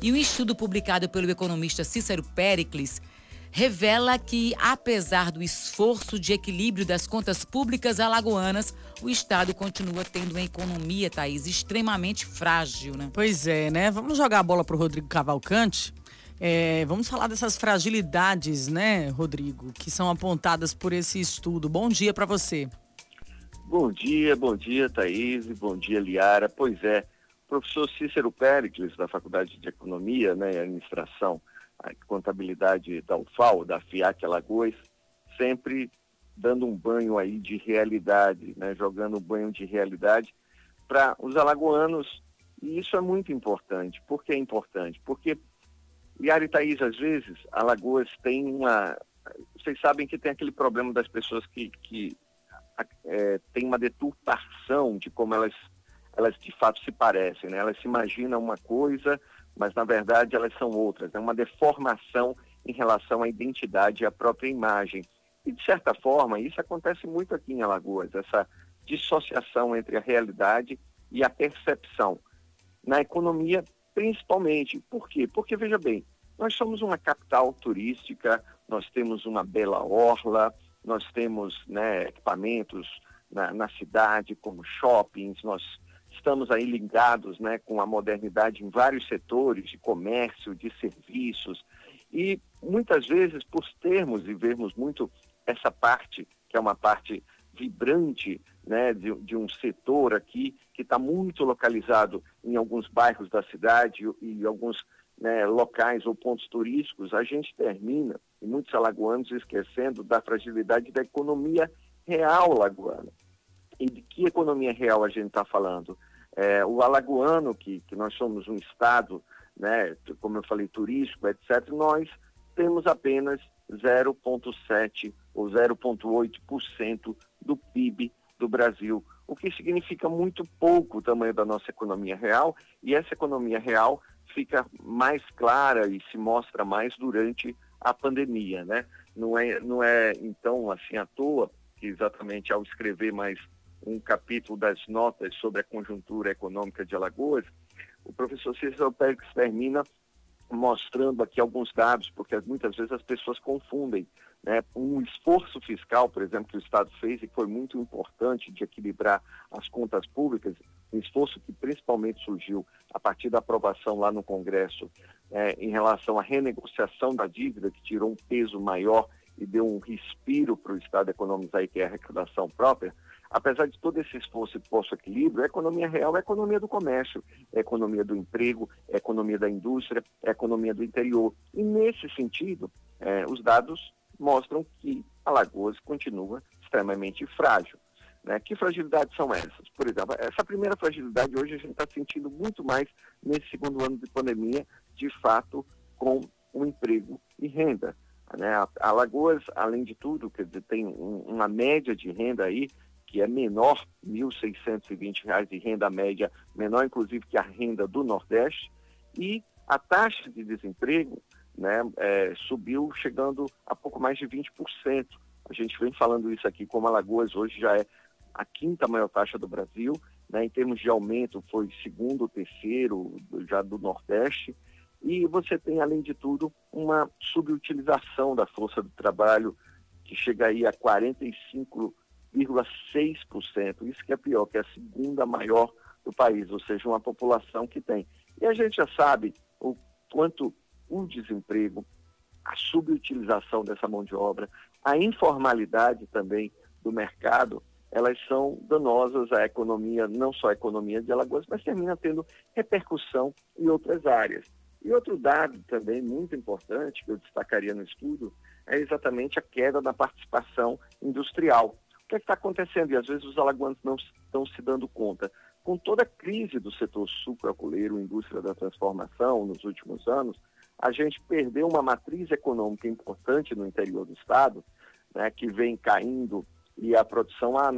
E um estudo publicado pelo economista Cícero Pericles revela que, apesar do esforço de equilíbrio das contas públicas alagoanas, o Estado continua tendo uma economia, Thaís, extremamente frágil, né? Pois é, né? Vamos jogar a bola para o Rodrigo Cavalcante. É, vamos falar dessas fragilidades, né, Rodrigo, que são apontadas por esse estudo. Bom dia para você. Bom dia, bom dia, Thaís, bom dia, Liara. Pois é, professor Cícero Pericles, da Faculdade de Economia né, e Administração, contabilidade da UFAL, da FIAC Alagoas, sempre dando um banho aí de realidade, né, jogando um banho de realidade para os alagoanos. E isso é muito importante. Por que é importante? Porque, Yara e Thaís, às vezes, Alagoas tem uma... Vocês sabem que tem aquele problema das pessoas que, que é, tem uma deturpação de como elas, elas de fato se parecem. Né? Elas se imaginam uma coisa mas na verdade elas são outras. É uma deformação em relação à identidade e à própria imagem. E de certa forma, isso acontece muito aqui em Alagoas, essa dissociação entre a realidade e a percepção. Na economia, principalmente. Por quê? Porque, veja bem, nós somos uma capital turística, nós temos uma bela orla, nós temos né, equipamentos na, na cidade, como shoppings, nós estamos aí ligados né, com a modernidade em vários setores de comércio, de serviços, e muitas vezes, por termos e vermos muito essa parte, que é uma parte vibrante né, de, de um setor aqui, que está muito localizado em alguns bairros da cidade e, e alguns né, locais ou pontos turísticos, a gente termina, e muitos alagoanos esquecendo da fragilidade da economia real lagoana. E de que economia real a gente está falando? É, o alagoano, que, que nós somos um estado, né, como eu falei, turístico, etc., nós temos apenas 0,7% ou 0,8% do PIB do Brasil, o que significa muito pouco o tamanho da nossa economia real, e essa economia real fica mais clara e se mostra mais durante a pandemia, né? Não é, não é então assim à toa que exatamente ao escrever mais um capítulo das notas sobre a conjuntura econômica de Alagoas, o professor Cícero Pérez termina mostrando aqui alguns dados, porque muitas vezes as pessoas confundem. Né? Um esforço fiscal, por exemplo, que o Estado fez e que foi muito importante de equilibrar as contas públicas, um esforço que principalmente surgiu a partir da aprovação lá no Congresso é, em relação à renegociação da dívida, que tirou um peso maior e deu um respiro para o Estado economizar e é a arrecadação própria, apesar de todo esse esforço e posto equilíbrio, a economia real é a economia do comércio, é a economia do emprego, é a economia da indústria, é a economia do interior. E nesse sentido, é, os dados mostram que Alagoas continua extremamente frágil. Né? Que fragilidades são essas? Por exemplo, essa primeira fragilidade hoje a gente está sentindo muito mais nesse segundo ano de pandemia, de fato, com o emprego e renda. Né? Alagoas, além de tudo, dizer, tem um, uma média de renda aí que é menor, R$ 1.620 de renda média, menor inclusive que a renda do Nordeste, e a taxa de desemprego né, é, subiu chegando a pouco mais de 20%. A gente vem falando isso aqui, como Alagoas hoje já é a quinta maior taxa do Brasil, né, em termos de aumento foi segundo terceiro já do Nordeste, e você tem, além de tudo, uma subutilização da força do trabalho que chega aí a 45 0,6%. Isso que é pior, que é a segunda maior do país, ou seja, uma população que tem. E a gente já sabe o quanto o desemprego, a subutilização dessa mão de obra, a informalidade também do mercado, elas são danosas à economia, não só à economia de Alagoas, mas termina tendo repercussão em outras áreas. E outro dado também muito importante que eu destacaria no estudo é exatamente a queda da participação industrial. Que é está acontecendo? E às vezes os alagoanos não estão se dando conta. Com toda a crise do setor sucroalcooleiro, indústria da transformação nos últimos anos, a gente perdeu uma matriz econômica importante no interior do estado, né, que vem caindo e a produção, há,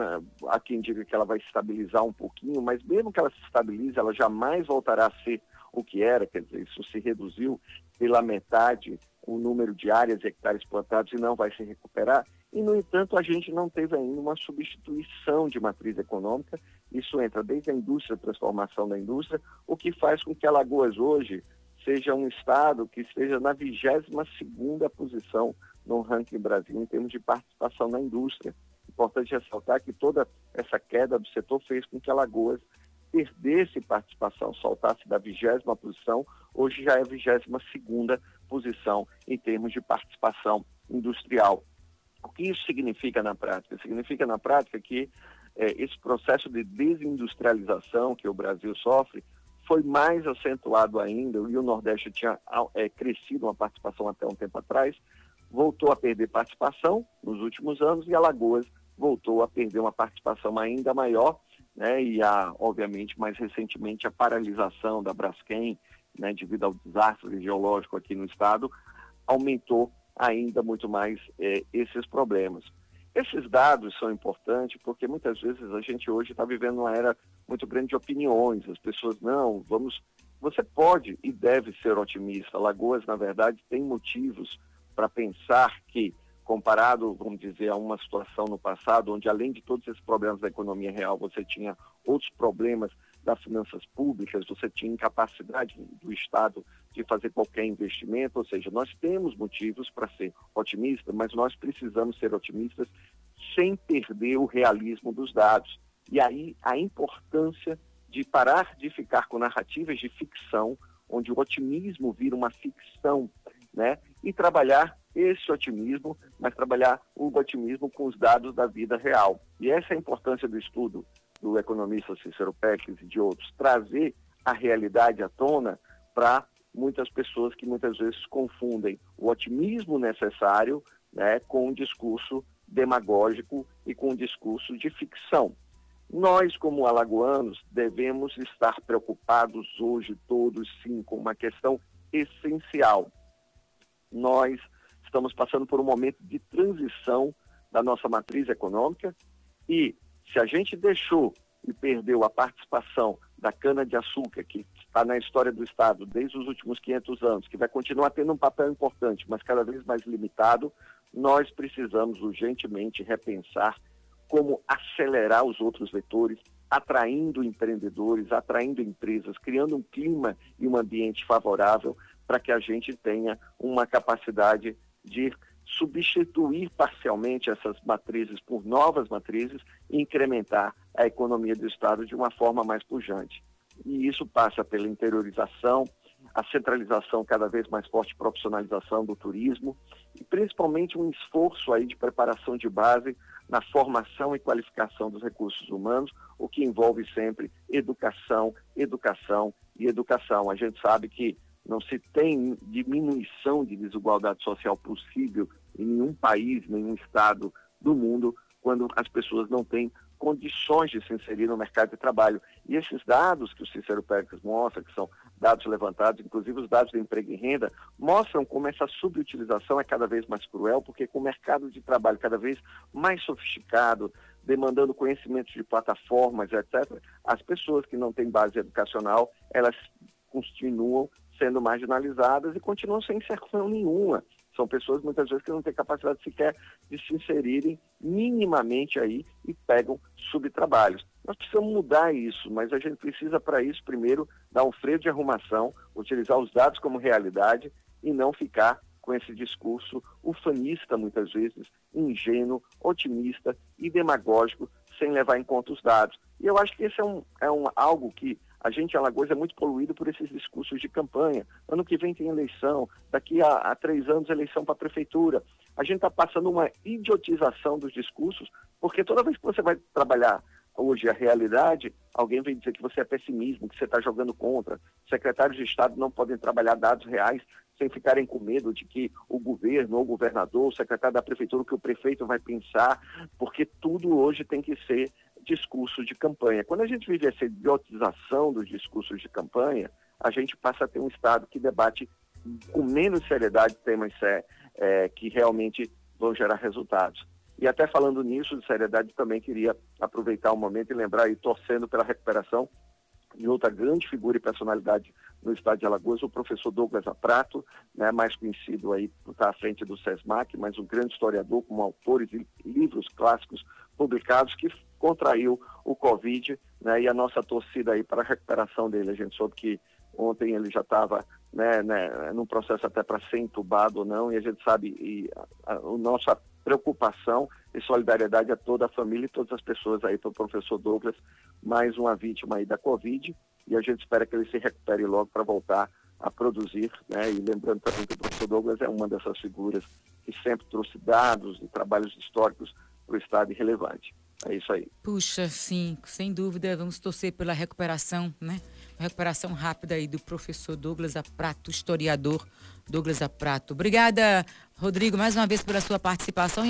há quem diga que ela vai estabilizar um pouquinho, mas mesmo que ela se estabilize, ela jamais voltará a ser o que era, quer dizer, isso se reduziu pela metade o número de áreas e hectares plantados e não vai se recuperar. E, no entanto, a gente não teve ainda uma substituição de matriz econômica. Isso entra desde a indústria, a transformação da indústria, o que faz com que Alagoas hoje seja um estado que esteja na 22ª posição no ranking Brasil em termos de participação na indústria. Importante ressaltar que toda essa queda do setor fez com que Alagoas perdesse participação, saltasse da vigésima posição, hoje já é a 22 segunda posição em termos de participação industrial. O que isso significa na prática? Significa na prática que é, esse processo de desindustrialização que o Brasil sofre foi mais acentuado ainda, e o Nordeste tinha é, crescido uma participação até um tempo atrás, voltou a perder participação nos últimos anos e Alagoas voltou a perder uma participação ainda maior, né, e a, obviamente, mais recentemente a paralisação da Braskem, né, devido ao desastre geológico aqui no estado, aumentou ainda muito mais é, esses problemas. Esses dados são importantes porque muitas vezes a gente hoje está vivendo uma era muito grande de opiniões. As pessoas, não, vamos. Você pode e deve ser otimista. Lagoas, na verdade, tem motivos para pensar que, comparado, vamos dizer, a uma situação no passado, onde além de todos esses problemas da economia real, você tinha outros problemas das finanças públicas, você tinha incapacidade do Estado de fazer qualquer investimento, ou seja, nós temos motivos para ser otimistas, mas nós precisamos ser otimistas sem perder o realismo dos dados. E aí a importância de parar de ficar com narrativas de ficção, onde o otimismo vira uma ficção, né? E trabalhar esse otimismo, mas trabalhar o otimismo com os dados da vida real. E essa é a importância do estudo do economista Cícero Pérez e de outros, trazer a realidade à tona para muitas pessoas que muitas vezes confundem o otimismo necessário né, com um discurso demagógico e com um discurso de ficção. Nós, como alagoanos, devemos estar preocupados hoje todos, sim, com uma questão essencial. Nós estamos passando por um momento de transição da nossa matriz econômica e se a gente deixou e perdeu a participação da cana-de-açúcar, que está na história do Estado desde os últimos 500 anos, que vai continuar tendo um papel importante, mas cada vez mais limitado, nós precisamos urgentemente repensar como acelerar os outros vetores, atraindo empreendedores, atraindo empresas, criando um clima e um ambiente favorável para que a gente tenha uma capacidade de substituir parcialmente essas matrizes por novas matrizes e incrementar a economia do Estado de uma forma mais pujante. E isso passa pela interiorização, a centralização cada vez mais forte, profissionalização do turismo e principalmente um esforço aí de preparação de base na formação e qualificação dos recursos humanos, o que envolve sempre educação, educação e educação. A gente sabe que não se tem diminuição de desigualdade social possível em nenhum país, nenhum estado do mundo, quando as pessoas não têm condições de se inserir no mercado de trabalho. E esses dados que o Cícero Pérez mostra, que são dados levantados, inclusive os dados de emprego e renda, mostram como essa subutilização é cada vez mais cruel, porque com o mercado de trabalho cada vez mais sofisticado, demandando conhecimentos de plataformas, etc., as pessoas que não têm base educacional, elas continuam sendo marginalizadas e continuam sem inserção nenhuma. São pessoas muitas vezes que não têm capacidade sequer de se inserirem minimamente aí e pegam subtrabalhos. Nós precisamos mudar isso, mas a gente precisa para isso primeiro dar um freio de arrumação, utilizar os dados como realidade e não ficar com esse discurso ufanista muitas vezes, ingênuo, otimista e demagógico, sem levar em conta os dados. E eu acho que esse é, um, é um, algo que a gente, Alagoas, é muito poluído por esses discursos de campanha. Ano que vem tem eleição, daqui a, a três anos eleição para a prefeitura. A gente está passando uma idiotização dos discursos, porque toda vez que você vai trabalhar hoje a realidade, alguém vem dizer que você é pessimismo, que você está jogando contra. Secretários de Estado não podem trabalhar dados reais sem ficarem com medo de que o governo, ou o governador, o secretário da prefeitura, o que o prefeito vai pensar, porque tudo hoje tem que ser discurso de campanha. Quando a gente vive essa idiotização dos discursos de campanha, a gente passa a ter um Estado que debate com menos seriedade temas é, é, que realmente vão gerar resultados. E até falando nisso, de seriedade, também queria aproveitar o momento e lembrar e torcendo pela recuperação de outra grande figura e personalidade no estado de Alagoas, o professor Douglas Aprato, né, mais conhecido aí por estar à frente do SESMAC, mas um grande historiador com autores e livros clássicos publicados que contraiu o Covid, né, e a nossa torcida aí para a recuperação dele. A gente soube que ontem ele já estava né, né, num processo até para ser entubado ou não, e a gente sabe, e a, a, a nossa preocupação e solidariedade a toda a família e todas as pessoas aí para o professor Douglas, mais uma vítima aí da Covid, e a gente espera que ele se recupere logo para voltar a produzir, né? E lembrando também que o professor Douglas é uma dessas figuras que sempre trouxe dados e trabalhos históricos para o Estado irrelevante. É isso aí. Puxa, sim, sem dúvida, vamos torcer pela recuperação, né? Recuperação rápida aí do professor Douglas Aprato, historiador Douglas Aprato. Obrigada, Rodrigo, mais uma vez pela sua participação.